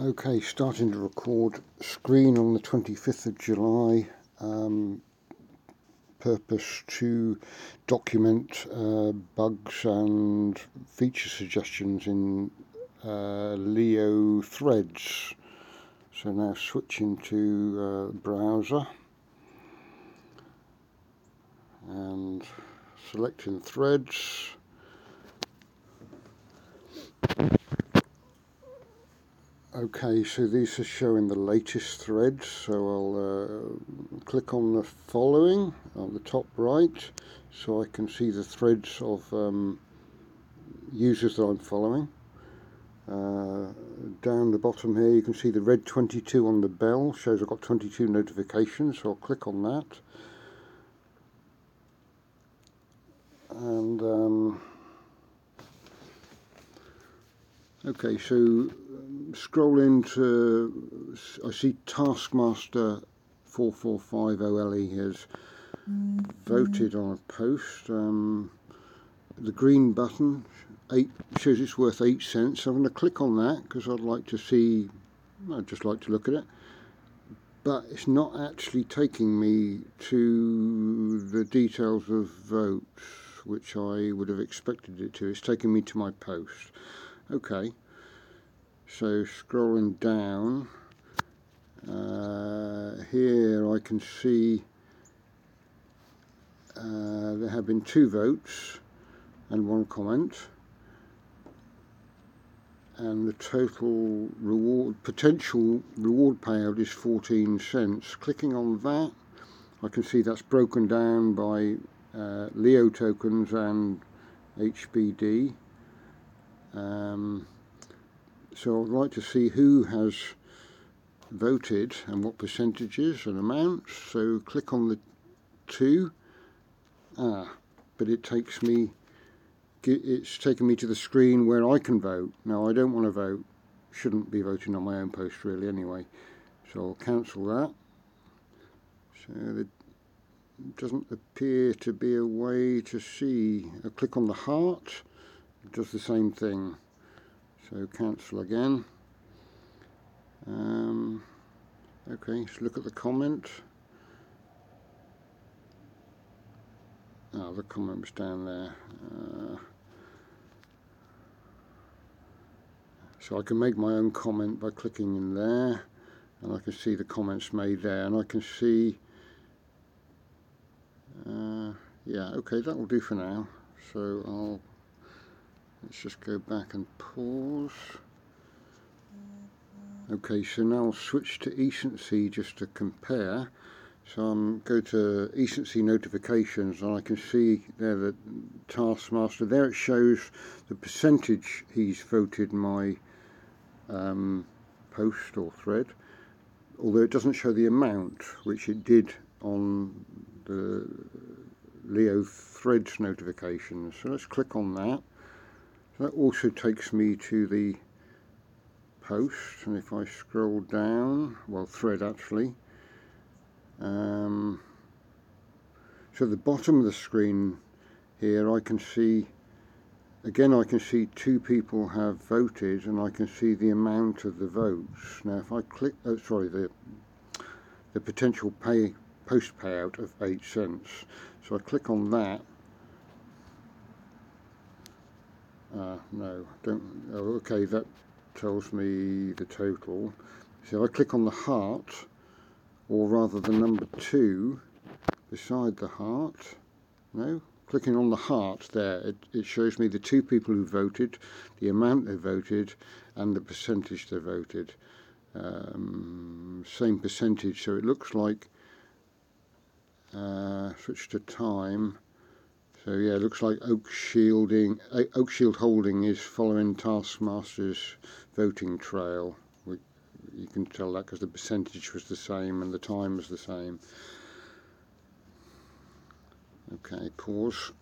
Okay, starting to record screen on the 25th of July. Um, purpose to document uh, bugs and feature suggestions in uh, Leo threads. So now switching to uh, browser and selecting threads. Okay, so these are showing the latest threads, so I'll uh, click on the following on the top right so I can see the threads of um, users that I'm following. Uh, down the bottom here you can see the red 22 on the bell, shows I've got 22 notifications, so I'll click on that. And um, Okay, so scroll into, I see Taskmaster 4450LE has mm -hmm. voted on a post. Um, the green button eight shows it's worth eight cents. I'm going to click on that because I'd like to see, I'd just like to look at it. But it's not actually taking me to the details of votes, which I would have expected it to. It's taking me to my post. Okay, so scrolling down, uh, here I can see uh, there have been two votes and one comment. And the total reward potential reward payout is 14 cents. Clicking on that I can see that's broken down by uh, Leo tokens and HBD um, so I'd like to see who has voted and what percentages and amounts. So click on the two. Ah, but it takes me, it's taken me to the screen where I can vote. Now I don't want to vote, shouldn't be voting on my own post really anyway. So I'll cancel that. So there doesn't appear to be a way to see. I click on the heart it does the same thing. So cancel again. Um, okay, let's look at the comment. Oh, the comment was down there. Uh, so I can make my own comment by clicking in there and I can see the comments made there and I can see uh, yeah okay that will do for now so I'll Let's just go back and pause. Okay, so now I'll switch to Ecency just to compare. So I'm go to Ecency notifications and I can see there the Taskmaster. There it shows the percentage he's voted my um, post or thread. Although it doesn't show the amount, which it did on the Leo threads notifications. So let's click on that. That also takes me to the post and if I scroll down, well thread actually, um, so the bottom of the screen here I can see again I can see two people have voted and I can see the amount of the votes. Now if I click oh sorry the the potential pay post payout of 8 cents. So I click on that Uh, no, don't. Oh, okay, that tells me the total. So I click on the heart, or rather the number two beside the heart. No, clicking on the heart there, it, it shows me the two people who voted, the amount they voted, and the percentage they voted. Um, same percentage, so it looks like uh, switch to time so yeah, it looks like Oak Shielding, Oak Shield Holding is following Taskmaster's voting trail. We, you can tell that because the percentage was the same and the time was the same. Okay, pause.